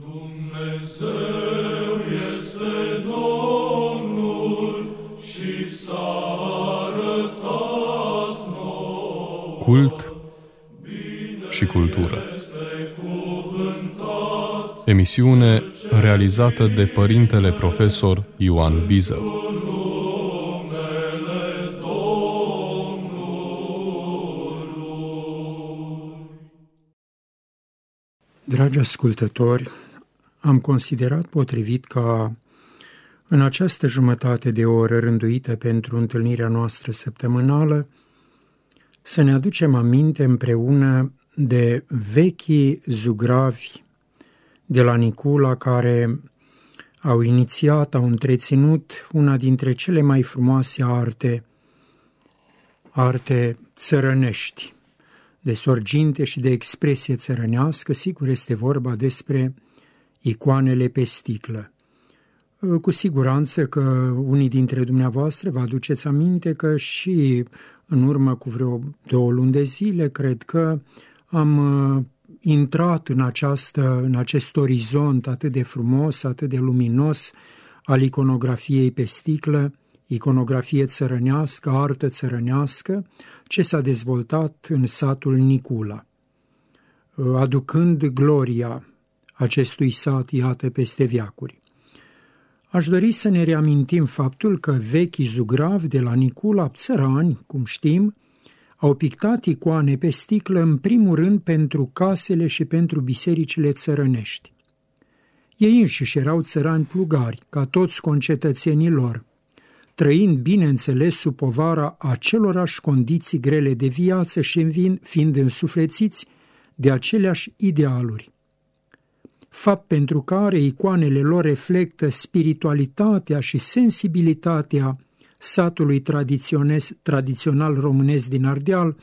Dumnezeu este Domnul și s-a arătat nouă. Cult și cultură. Emisiune realizată de părintele profesor Ioan Biză. Dragi ascultători, am considerat potrivit ca în această jumătate de oră rânduită pentru întâlnirea noastră săptămânală să ne aducem aminte împreună de vechii zugravi de la Nicula care au inițiat, au întreținut una dintre cele mai frumoase arte, arte țărănești, de sorginte și de expresie țărănească, sigur este vorba despre icoanele pe sticlă. Cu siguranță că unii dintre dumneavoastră vă aduceți aminte că și în urmă cu vreo două luni de zile, cred că am uh, intrat în, această, în acest orizont atât de frumos, atât de luminos al iconografiei pe sticlă, iconografie țărănească, artă țărănească, ce s-a dezvoltat în satul Nicula, uh, aducând gloria acestui sat, iată, peste viacuri. Aș dori să ne reamintim faptul că vechii zugravi de la Nicula, țărani, cum știm, au pictat icoane pe sticlă în primul rând pentru casele și pentru bisericile țărănești. Ei înșiși erau țărani plugari, ca toți concetățenii lor, trăind, bineînțeles, sub povara acelorași condiții grele de viață și fiind însuflețiți de aceleași idealuri. Fapt pentru care icoanele lor reflectă spiritualitatea și sensibilitatea satului tradițional românesc din Ardeal,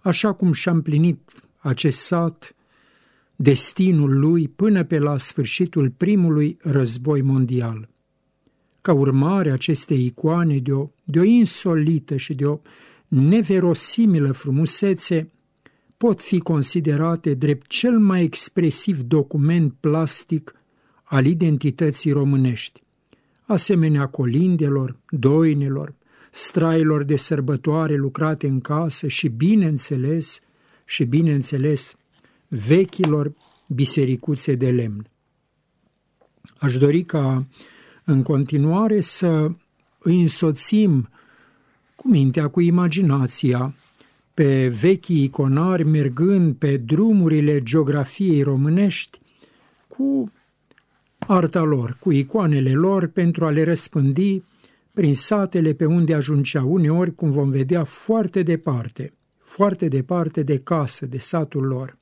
așa cum și-a împlinit acest sat destinul lui până pe la sfârșitul primului război mondial. Ca urmare acestei icoane de o, de o insolită și de o neverosimilă frumusețe, pot fi considerate drept cel mai expresiv document plastic al identității românești, asemenea colindelor, doinelor, strailor de sărbătoare lucrate în casă și, bineînțeles, și bineînțeles, vechilor bisericuțe de lemn. Aș dori ca în continuare să îi însoțim cu mintea, cu imaginația, pe vechii iconari mergând pe drumurile geografiei românești cu arta lor, cu icoanele lor pentru a le răspândi prin satele pe unde ajungea uneori, cum vom vedea, foarte departe, foarte departe de casă, de satul lor.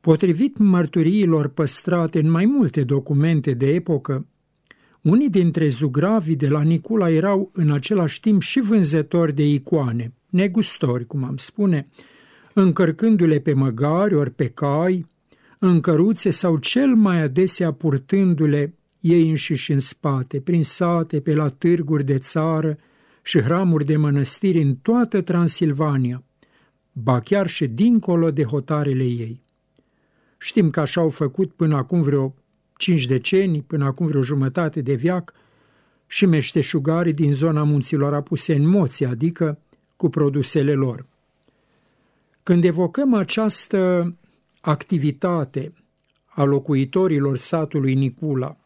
Potrivit mărturiilor păstrate în mai multe documente de epocă, unii dintre zugravii de la Nicula erau în același timp și vânzători de icoane, negustori, cum am spune, încărcându-le pe măgari ori pe cai, în căruțe sau cel mai adesea purtându-le ei înșiși în spate, prin sate, pe la târguri de țară și hramuri de mănăstiri în toată Transilvania, ba chiar și dincolo de hotarele ei. Știm că așa au făcut până acum vreo cinci decenii, până acum vreo jumătate de viac, și meșteșugari din zona munților apuse în moții, adică cu produsele lor. Când evocăm această activitate a locuitorilor satului Nicula,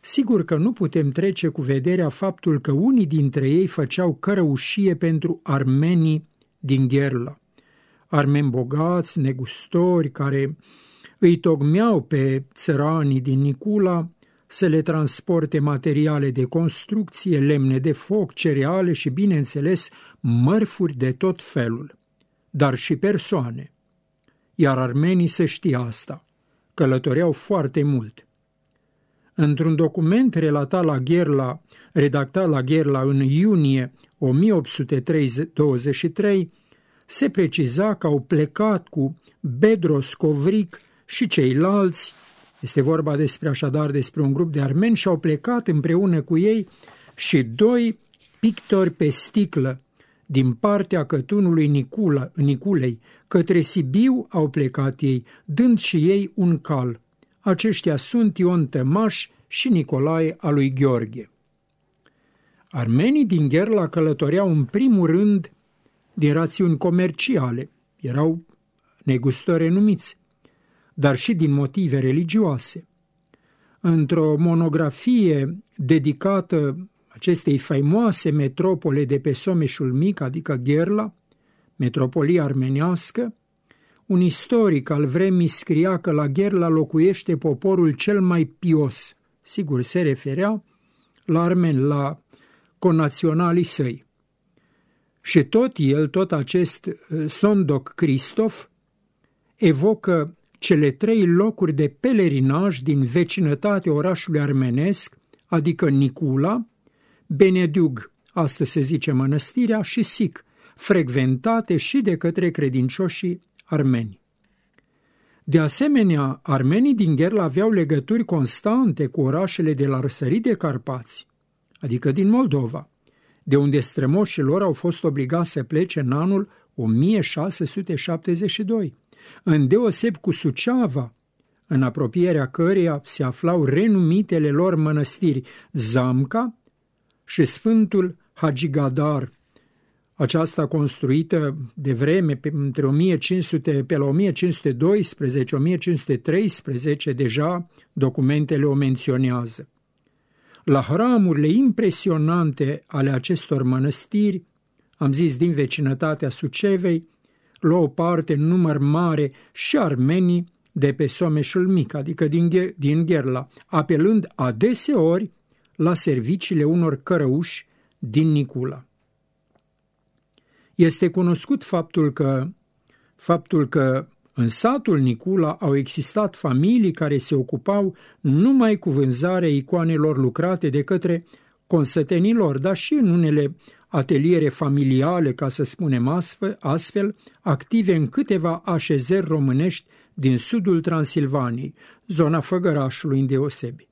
sigur că nu putem trece cu vederea faptul că unii dintre ei făceau cărăușie pentru armenii din Gherla. Armeni bogați, negustori, care îi tocmeau pe țăranii din Nicula să le transporte materiale de construcție, lemne de foc, cereale și, bineînțeles, mărfuri de tot felul, dar și persoane. Iar armenii se știa asta, călătoreau foarte mult. Într-un document relatat la Gherla, redactat la Gherla în iunie 1823, se preciza că au plecat cu Bedros Covric și ceilalți. Este vorba despre așadar despre un grup de armeni și au plecat împreună cu ei și doi pictori pe sticlă din partea cătunului Nicula, Niculei. Către Sibiu au plecat ei, dând și ei un cal, Aceștia sunt Ion Tămaș și Nicolae al lui Gheorghe. Armenii din Gherla călătoreau în primul rând din rațiuni comerciale, erau negustori numiți, dar și din motive religioase. Într-o monografie dedicată acestei faimoase metropole de pe Someșul Mic, adică Gherla, metropolia armenească, un istoric al vremii scria că la Gherla locuiește poporul cel mai pios. Sigur, se referea la armeni, la conaționalii săi. Și tot el, tot acest uh, Sondoc Cristof, evocă cele trei locuri de pelerinaj din vecinătatea orașului armenesc, adică Nicula, Benediug, astăzi se zice mănăstirea, și Sic, frecventate și de către credincioșii armeni. De asemenea, armenii din Gherla aveau legături constante cu orașele de la răsărit de Carpați, adică din Moldova, de unde strămoșii lor au fost obligați să plece în anul 1672, îndeoseb cu Suceava, în apropierea căreia se aflau renumitele lor mănăstiri Zamca și Sfântul Hagigadar, aceasta construită de vreme pe, între 1500, pe la 1512-1513, deja documentele o menționează. La hramurile impresionante ale acestor mănăstiri, am zis din vecinătatea Sucevei, luau parte în număr mare și armenii de pe Someșul Mic, adică din, din Gherla, apelând adeseori la serviciile unor cărăuși din Nicula. Este cunoscut faptul că, faptul că în satul Nicula au existat familii care se ocupau numai cu vânzarea icoanelor lucrate de către consătenilor, dar și în unele ateliere familiale, ca să spunem astfel, astfel active în câteva așezări românești din sudul Transilvaniei, zona Făgărașului îndeosebi.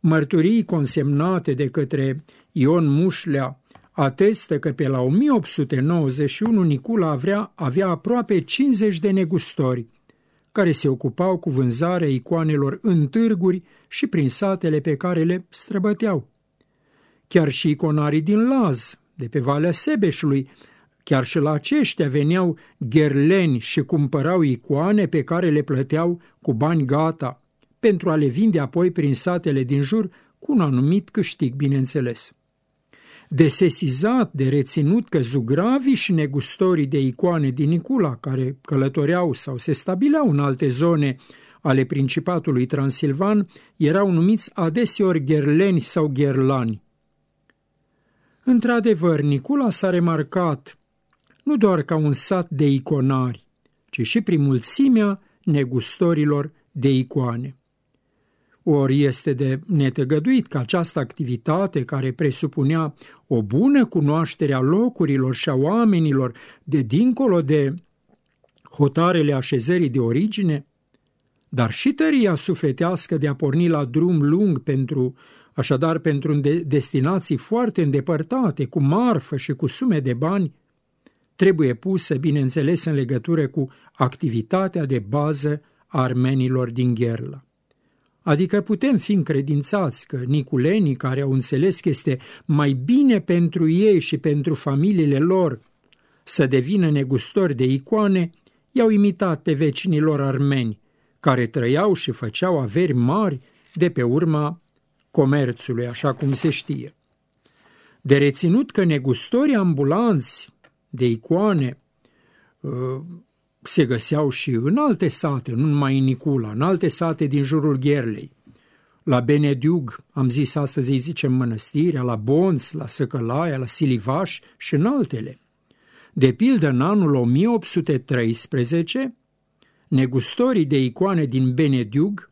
Mărturii consemnate de către Ion Mușlea atestă că pe la 1891 Nicula avea, avea aproape 50 de negustori, care se ocupau cu vânzarea icoanelor în târguri și prin satele pe care le străbăteau. Chiar și iconarii din Laz, de pe Valea Sebeșului, chiar și la aceștia veneau gherleni și cumpărau icoane pe care le plăteau cu bani gata, pentru a le vinde apoi prin satele din jur cu un anumit câștig, bineînțeles de sesizat, de reținut că zugravii și negustorii de icoane din Nicula, care călătoreau sau se stabileau în alte zone ale Principatului Transilvan, erau numiți adeseori gherleni sau gherlani. Într-adevăr, Nicula s-a remarcat nu doar ca un sat de iconari, ci și prin mulțimea negustorilor de icoane. Ori este de netăgăduit că această activitate, care presupunea o bună cunoaștere a locurilor și a oamenilor de dincolo de hotarele așezării de origine, dar și tăria sufletească de a porni la drum lung pentru, așadar pentru destinații foarte îndepărtate, cu marfă și cu sume de bani, trebuie pusă, bineînțeles, în legătură cu activitatea de bază a armenilor din Gherla. Adică putem fi încredințați că niculenii care au înțeles că este mai bine pentru ei și pentru familiile lor să devină negustori de icoane, i-au imitat pe vecinii lor armeni, care trăiau și făceau averi mari de pe urma comerțului, așa cum se știe. De reținut că negustorii ambulanți de icoane uh, se găseau și în alte sate, nu numai în Nicula, în alte sate din jurul Gherlei. La Benediug, am zis astăzi, îi zicem mănăstirea, la Bonț, la Săcălaia, la Silivaș și în altele. De pildă, în anul 1813, negustorii de icoane din Benediug,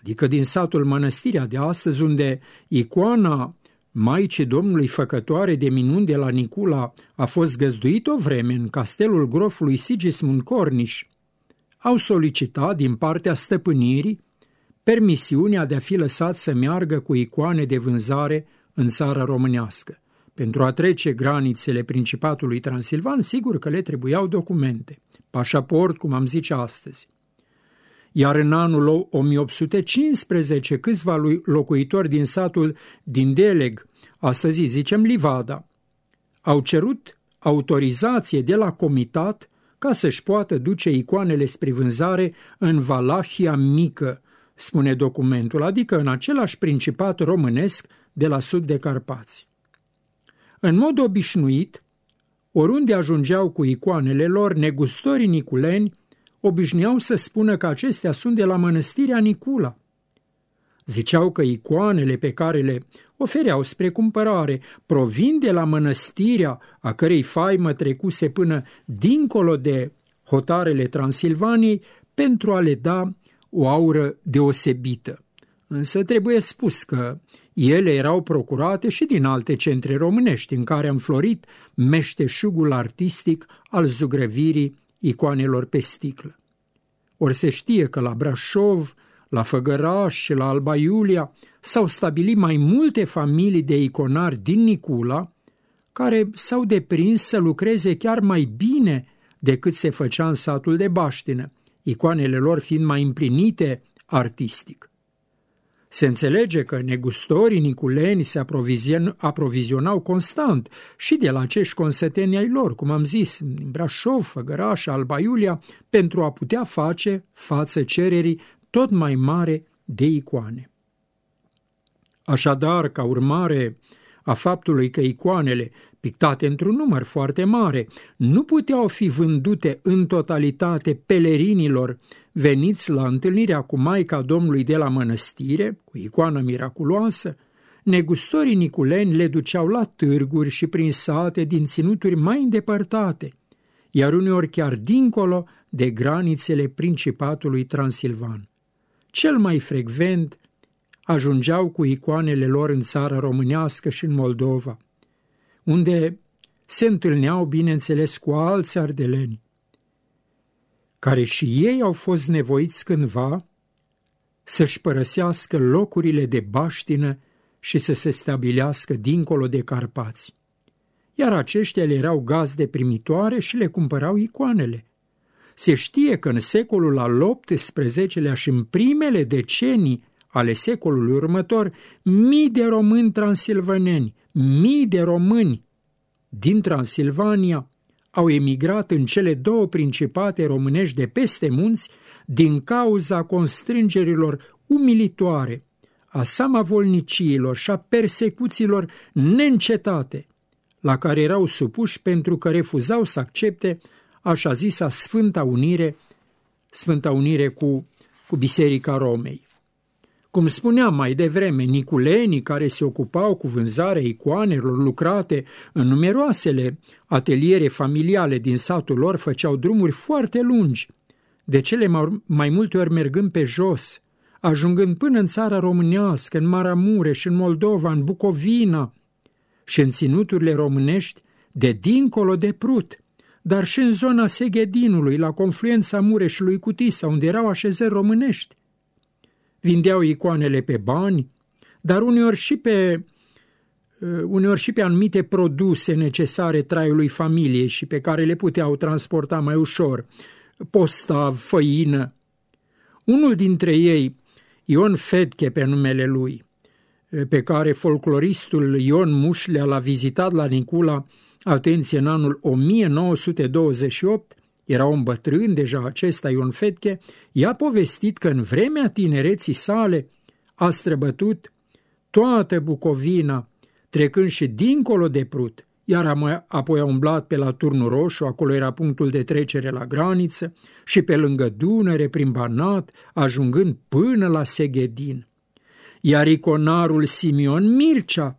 adică din satul Mănăstirea de astăzi, unde icoana Maicii Domnului Făcătoare de minuni de la Nicula a fost găzduit o vreme în castelul grofului Sigismund Corniș, au solicitat din partea stăpânirii permisiunea de a fi lăsat să meargă cu icoane de vânzare în țara românească. Pentru a trece granițele Principatului Transilvan, sigur că le trebuiau documente, pașaport, cum am zice astăzi. Iar în anul 1815 câțiva locuitori din satul din Deleg, astăzi zicem Livada, au cerut autorizație de la comitat ca să-și poată duce icoanele spre vânzare în Valahia Mică, spune documentul, adică în același principat românesc de la sud de Carpați. În mod obișnuit, oriunde ajungeau cu icoanele lor, negustorii niculeni obișnuiau să spună că acestea sunt de la mănăstirea Nicula. Ziceau că icoanele pe care le ofereau spre cumpărare provin de la mănăstirea a cărei faimă trecuse până dincolo de hotarele Transilvaniei pentru a le da o aură deosebită. Însă trebuie spus că ele erau procurate și din alte centre românești în care a înflorit meșteșugul artistic al zugrăvirii icoanelor pe sticlă. Ori se știe că la Brașov, la Făgăraș și la Alba Iulia s-au stabilit mai multe familii de iconari din Nicula, care s-au deprins să lucreze chiar mai bine decât se făcea în satul de Baștină, icoanele lor fiind mai împlinite artistic. Se înțelege că negustorii niculeni se aprovizionau constant și de la acești consăteni ai lor, cum am zis, din Brașov, Făgăraș, Alba Iulia, pentru a putea face față cererii tot mai mare de icoane. Așadar, ca urmare a faptului că icoanele, pictate într-un număr foarte mare, nu puteau fi vândute în totalitate pelerinilor. Veniți la întâlnirea cu Maica Domnului de la mănăstire, cu icoana miraculoasă, negustorii niculeni le duceau la târguri și prin sate din ținuturi mai îndepărtate, iar uneori chiar dincolo de granițele Principatului Transilvan. Cel mai frecvent ajungeau cu icoanele lor în țara românească și în Moldova, unde se întâlneau, bineînțeles, cu alți ardeleni, care și ei au fost nevoiți cândva să-și părăsească locurile de baștină și să se stabilească dincolo de Carpați. Iar aceștia le erau gazde primitoare și le cumpărau icoanele. Se știe că în secolul al XVIII-lea și în primele decenii ale secolului următor, mii de români transilvaneni, mii de români din Transilvania au emigrat în cele două principate românești de peste munți din cauza constrângerilor umilitoare, a samavolniciilor și a persecuțiilor neîncetate, la care erau supuși pentru că refuzau să accepte așa zisa Sfânta Unire, Sfânta Unire cu, cu Biserica Romei. Cum spuneam mai devreme, niculenii care se ocupau cu vânzarea icoanelor lucrate în numeroasele ateliere familiale din satul lor făceau drumuri foarte lungi, de cele mai multe ori mergând pe jos, ajungând până în țara românească, în Maramureș, în Moldova, în Bucovina și în ținuturile românești de dincolo de Prut, dar și în zona Seghedinului, la confluența Mureșului cu Tisa, unde erau așezări românești vindeau icoanele pe bani, dar uneori și pe, uh, uneori și pe anumite produse necesare traiului familiei și pe care le puteau transporta mai ușor, postav, făină. Unul dintre ei, Ion Fedche pe numele lui, uh, pe care folcloristul Ion Mușlea l-a vizitat la Nicula, atenție, în anul 1928, era un bătrân deja acesta Ion Fetche, i-a povestit că în vremea tinereții sale a străbătut toată Bucovina, trecând și dincolo de Prut, iar apoi a umblat pe la Turnul Roșu, acolo era punctul de trecere la graniță, și pe lângă Dunăre, prin Banat, ajungând până la Seghedin. Iar iconarul Simion Mircea,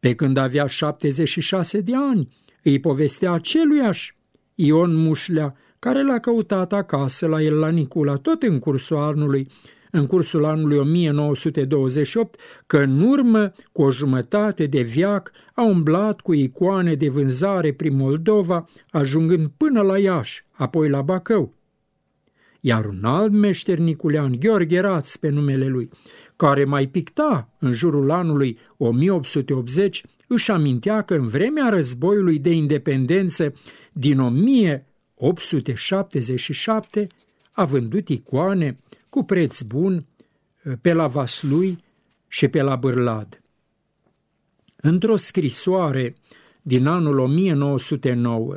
pe când avea 76 de ani, îi povestea aceluiași Ion Mușlea, care l-a căutat acasă la el la Nicula, tot în cursul anului, în cursul anului 1928, că în urmă, cu o jumătate de viac, a umblat cu icoane de vânzare prin Moldova, ajungând până la Iași, apoi la Bacău. Iar un alt meșter niculean, Gheorghe Raț pe numele lui, care mai picta în jurul anului 1880, își amintea că în vremea războiului de independență din 1877 a vândut icoane cu preț bun pe la Vaslui și pe la Bârlad. Într-o scrisoare din anul 1909,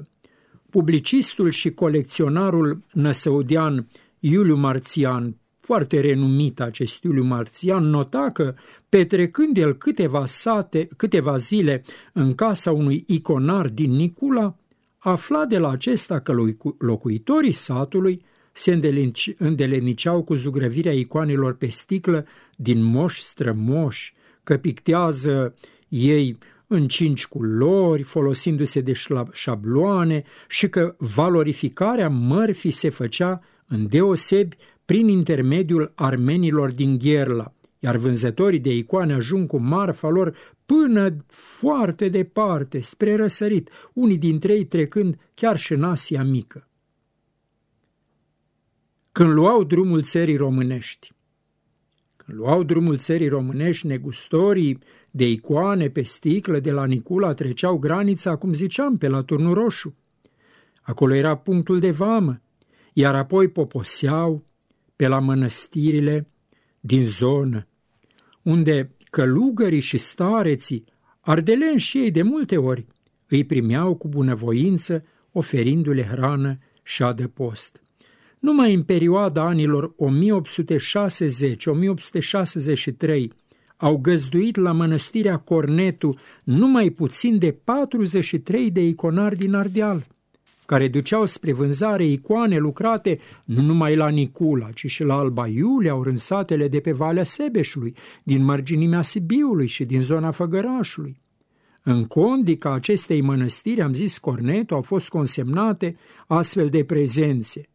publicistul și colecționarul năsăudean Iuliu Marțian, foarte renumit acest Iuliu Marțian, nota că, petrecând el câteva, sate, câteva zile în casa unui iconar din Nicula, afla de la acesta că locuitorii satului se îndeleniceau cu zugrăvirea icoanelor pe sticlă din moși strămoși, că pictează ei în cinci culori, folosindu-se de șabloane și că valorificarea mărfii se făcea în deosebi prin intermediul armenilor din Gherla, iar vânzătorii de icoane ajung cu marfa lor până foarte departe, spre răsărit, unii dintre ei trecând chiar și în Asia Mică. Când luau drumul țării românești, când luau drumul țării românești, negustorii de icoane pe sticlă de la Nicula treceau granița, cum ziceam, pe la Turnul Roșu. Acolo era punctul de vamă, iar apoi poposeau pe la mănăstirile din zonă, unde călugării și stareții, ardeleni și ei de multe ori, îi primeau cu bunăvoință, oferindu-le hrană și adăpost. Numai în perioada anilor 1860-1863 au găzduit la mănăstirea Cornetu numai puțin de 43 de iconari din Ardeal, care duceau spre vânzare icoane lucrate nu numai la Nicula, ci și la Alba Iulia, ori în satele de pe Valea Sebeșului, din marginimea Sibiului și din zona Făgărașului. În condica acestei mănăstiri, am zis Cornetu, au fost consemnate astfel de prezențe –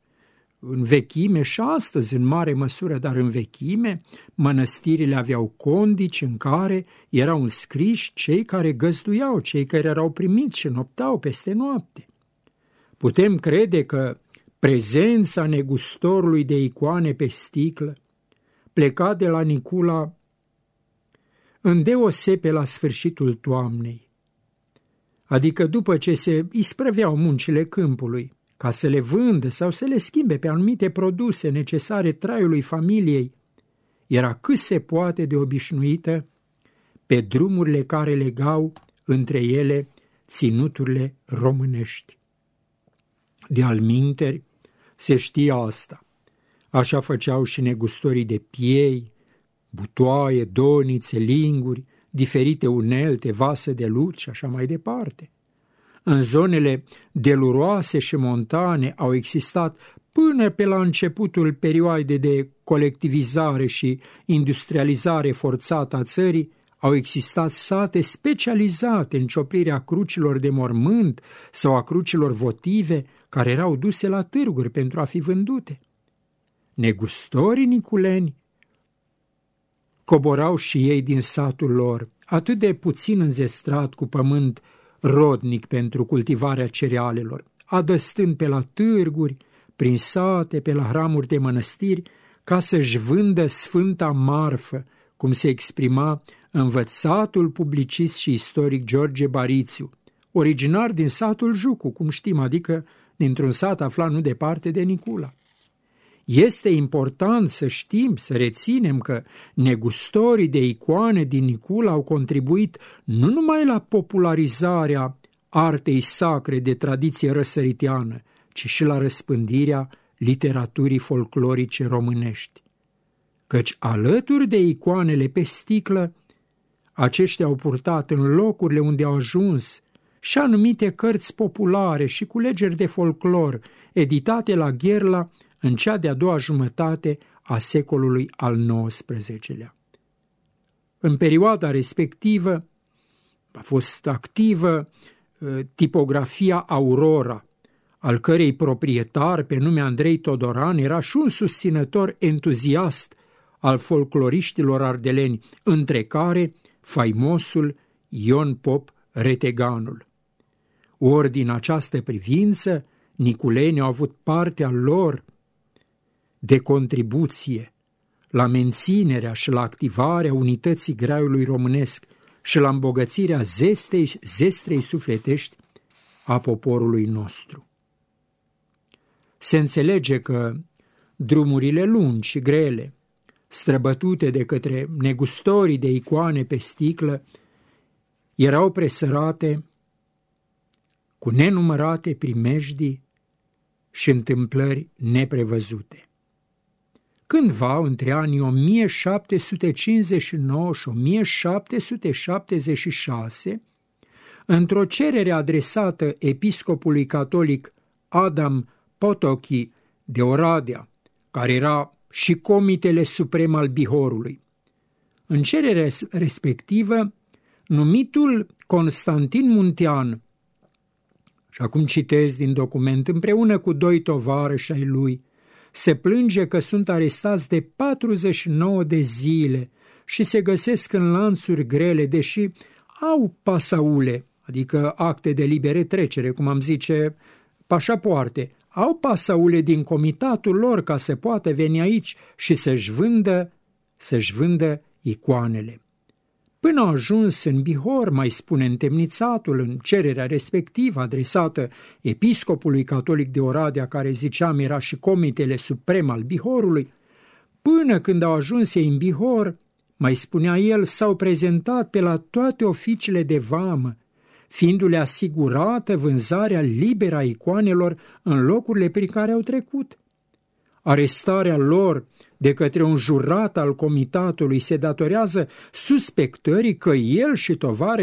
în vechime și astăzi în mare măsură, dar în vechime, mănăstirile aveau condici în care erau înscriși cei care găzduiau, cei care erau primiți și noptau peste noapte. Putem crede că prezența negustorului de icoane pe sticlă pleca de la Nicula îndeosepe la sfârșitul toamnei, adică după ce se isprăveau muncile câmpului, ca să le vândă sau să le schimbe pe anumite produse necesare traiului familiei, era cât se poate de obișnuită pe drumurile care legau între ele ținuturile românești. De alminteri se știa asta. Așa făceau și negustorii de piei, butoaie, donițe, linguri, diferite unelte, vase de lut și așa mai departe. În zonele deluroase și montane au existat până pe la începutul perioadei de colectivizare și industrializare forțată a țării, au existat sate specializate în cioplirea crucilor de mormânt sau a crucilor votive care erau duse la târguri pentru a fi vândute. Negustorii niculeni coborau și ei din satul lor, atât de puțin înzestrat cu pământ rodnic pentru cultivarea cerealelor, adăstând pe la târguri, prin sate, pe la hramuri de mănăstiri, ca să-și vândă sfânta marfă, cum se exprima învățatul publicist și istoric George Barițiu, originar din satul Jucu, cum știm, adică dintr-un sat aflat nu departe de Nicula. Este important să știm, să reținem că negustorii de icoane din Nicula au contribuit nu numai la popularizarea artei sacre de tradiție răsăriteană, ci și la răspândirea literaturii folclorice românești. Căci alături de icoanele pe sticlă, aceștia au purtat în locurile unde au ajuns și anumite cărți populare și culegeri de folclor, editate la Gherla în cea de-a doua jumătate a secolului al XIX-lea. În perioada respectivă a fost activă ă, tipografia Aurora, al cărei proprietar, pe nume Andrei Todoran, era și un susținător entuziast al folcloriștilor ardeleni, între care faimosul Ion Pop Reteganul. Ori din această privință, Niculeni au avut partea lor de contribuție la menținerea și la activarea unității graiului românesc și la îmbogățirea zestei, zestrei sufletești a poporului nostru. Se înțelege că drumurile lungi și grele, străbătute de către negustorii de icoane pe sticlă, erau presărate cu nenumărate primejdii și întâmplări neprevăzute. Cândva, între anii 1759 și 1776, într-o cerere adresată episcopului catolic Adam Potoki de Oradea, care era și comitele suprem al Bihorului. În cererea respectivă, numitul Constantin Muntean, și acum citez din document, împreună cu doi tovarăși ai lui, se plânge că sunt arestați de 49 de zile și se găsesc în lanțuri grele, deși au pasaule, adică acte de libere trecere, cum am zice, pașapoarte, au pasaule din comitatul lor ca să poată veni aici și să-și vândă, să-și vândă icoanele. Până a ajuns în Bihor, mai spune întemnițatul în cererea respectivă adresată episcopului catolic de Oradea, care ziceam era și comitele suprem al Bihorului, până când au ajuns ei în Bihor, mai spunea el, s-au prezentat pe la toate oficiile de vamă, fiindu-le asigurată vânzarea liberă a icoanelor în locurile prin care au trecut. Arestarea lor de către un jurat al comitatului se datorează suspectării că el și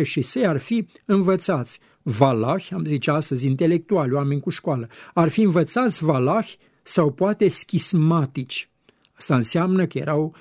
și săi ar fi învățați valahi, am zice astăzi intelectuali, oameni cu școală, ar fi învățați valahi sau poate schismatici. Asta înseamnă că erau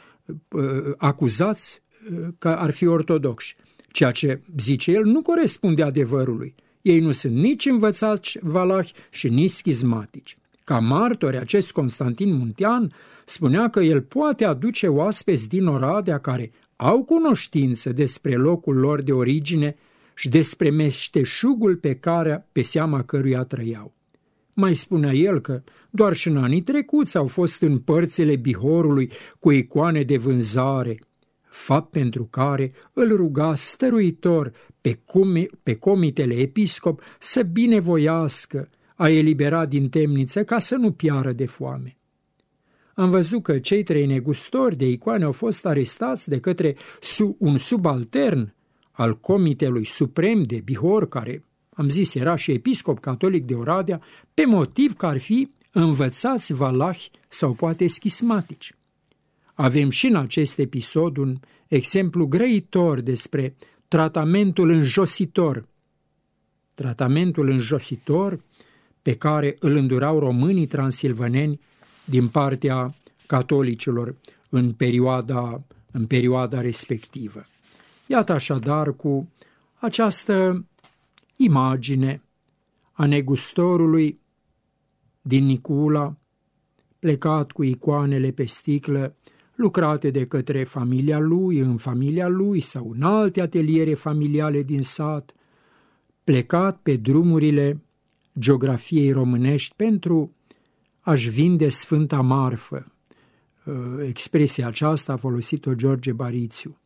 uh, acuzați uh, că ar fi ortodoxi. Ceea ce zice el nu corespunde adevărului. Ei nu sunt nici învățați valahi și nici schismatici. Ca martori, acest Constantin Muntean spunea că el poate aduce oaspeți din Oradea care au cunoștință despre locul lor de origine și despre meșteșugul pe care, pe seama căruia trăiau. Mai spunea el că doar și în anii trecuți au fost în părțile Bihorului cu icoane de vânzare, fapt pentru care îl ruga stăruitor pe, cum, pe comitele episcop să binevoiască a eliberat din temniță ca să nu piară de foame. Am văzut că cei trei negustori de icoane au fost arestați de către un subaltern al Comitelui Suprem de Bihor, care, am zis, era și episcop catolic de Oradea, pe motiv că ar fi învățați valahi sau poate schismatici. Avem și în acest episod un exemplu grăitor despre tratamentul înjositor. Tratamentul înjositor pe care îl îndurau românii transilvaneni din partea catolicilor în perioada, în perioada respectivă. Iată așadar cu această imagine a negustorului din Nicula, plecat cu icoanele pe sticlă, lucrate de către familia lui, în familia lui sau în alte ateliere familiale din sat, plecat pe drumurile geografiei românești pentru a-și vinde sfânta marfă. Uh, expresia aceasta a folosit-o George Barițiu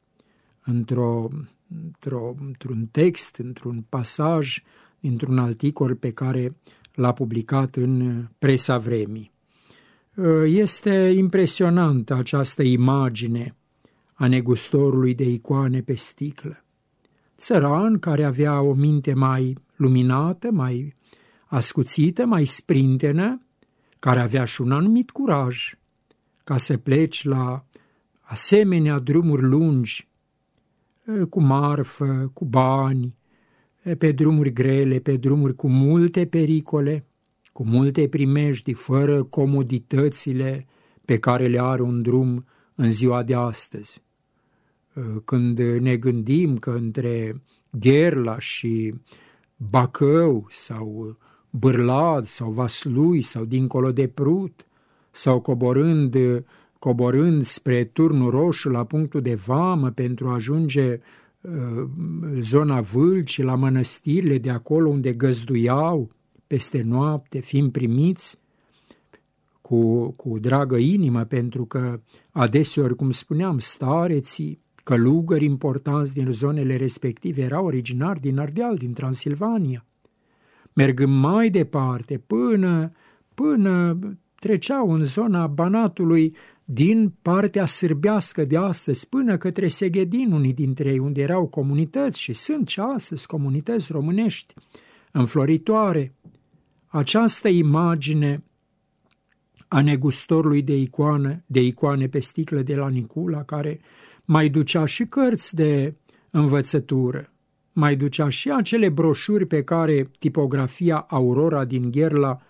într-o, într-o, într-un text, într-un pasaj, într-un articol pe care l-a publicat în presa vremii. Uh, este impresionantă această imagine a negustorului de icoane pe sticlă. Țăran care avea o minte mai luminată, mai ascuțită, mai sprintenă, care avea și un anumit curaj ca să pleci la asemenea drumuri lungi, cu marfă, cu bani, pe drumuri grele, pe drumuri cu multe pericole, cu multe primejdi, fără comoditățile pe care le are un drum în ziua de astăzi. Când ne gândim că între Gherla și Bacău sau Bârlad sau Vaslui sau dincolo de Prut sau coborând, coborând spre Turnul Roșu la punctul de vamă pentru a ajunge uh, zona Vâlci, la mănăstirile de acolo unde găzduiau peste noapte, fiind primiți cu, cu dragă inimă, pentru că adeseori, cum spuneam, stareții, călugări importanți din zonele respective erau originari din Ardeal, din Transilvania mergând mai departe până, până treceau în zona Banatului din partea sârbească de astăzi până către Seghedin, unii dintre ei, unde erau comunități și sunt și astăzi comunități românești înfloritoare. Această imagine a negustorului de icoane, de icoane pe sticlă de la Nicula, care mai ducea și cărți de învățătură, mai ducea și acele broșuri pe care tipografia Aurora din Gherla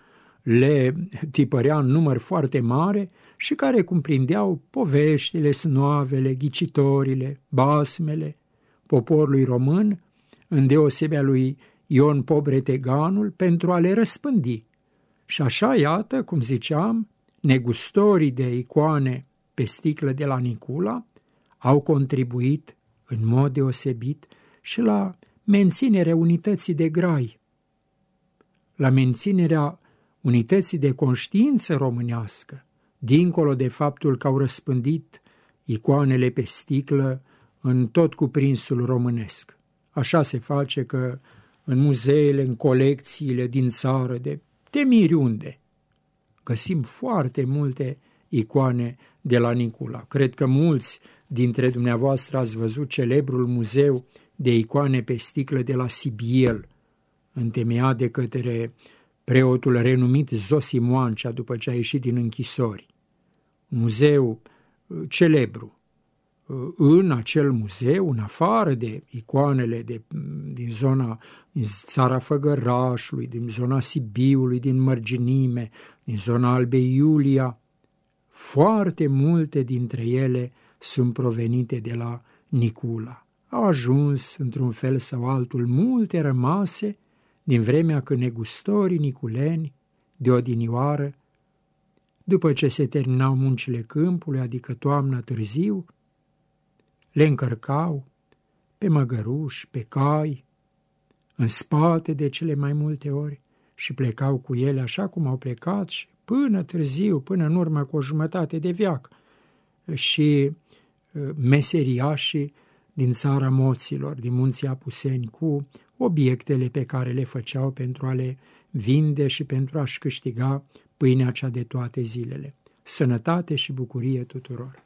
le tipărea în număr foarte mare și care cumprindeau poveștile, snoavele, ghicitorile, basmele poporului român, îndeosebea lui Ion Pobreteganul, pentru a le răspândi. Și așa, iată, cum ziceam, negustorii de icoane pe sticlă de la Nicula au contribuit în mod deosebit și la menținerea unității de grai, la menținerea unității de conștiință românească, dincolo de faptul că au răspândit icoanele pe sticlă în tot cuprinsul românesc. Așa se face că în muzeele, în colecțiile din țară, de, de miri unde, găsim foarte multe icoane de la Nicula. Cred că mulți dintre dumneavoastră ați văzut celebrul muzeu de icoane pe sticlă de la Sibiel, întemeiat de către preotul renumit Zosimoancea după ce a ieșit din închisori. Muzeu uh, celebru. Uh, în acel muzeu, în afară de icoanele de, din zona din țara Făgărașului, din zona Sibiului, din Mărginime, din zona Albei Iulia, foarte multe dintre ele sunt provenite de la Nicula. Au ajuns, într-un fel sau altul, multe rămase din vremea când negustorii niculeni, de odinioară, după ce se terminau muncile câmpului, adică toamna târziu, le încărcau pe măgăruși, pe cai, în spate de cele mai multe ori și plecau cu ele așa cum au plecat și până târziu, până în urmă cu o jumătate de viac. Și uh, meseriașii din țara moților, din munții Apuseni, cu obiectele pe care le făceau pentru a le vinde și pentru a-și câștiga pâinea cea de toate zilele. Sănătate și bucurie tuturor!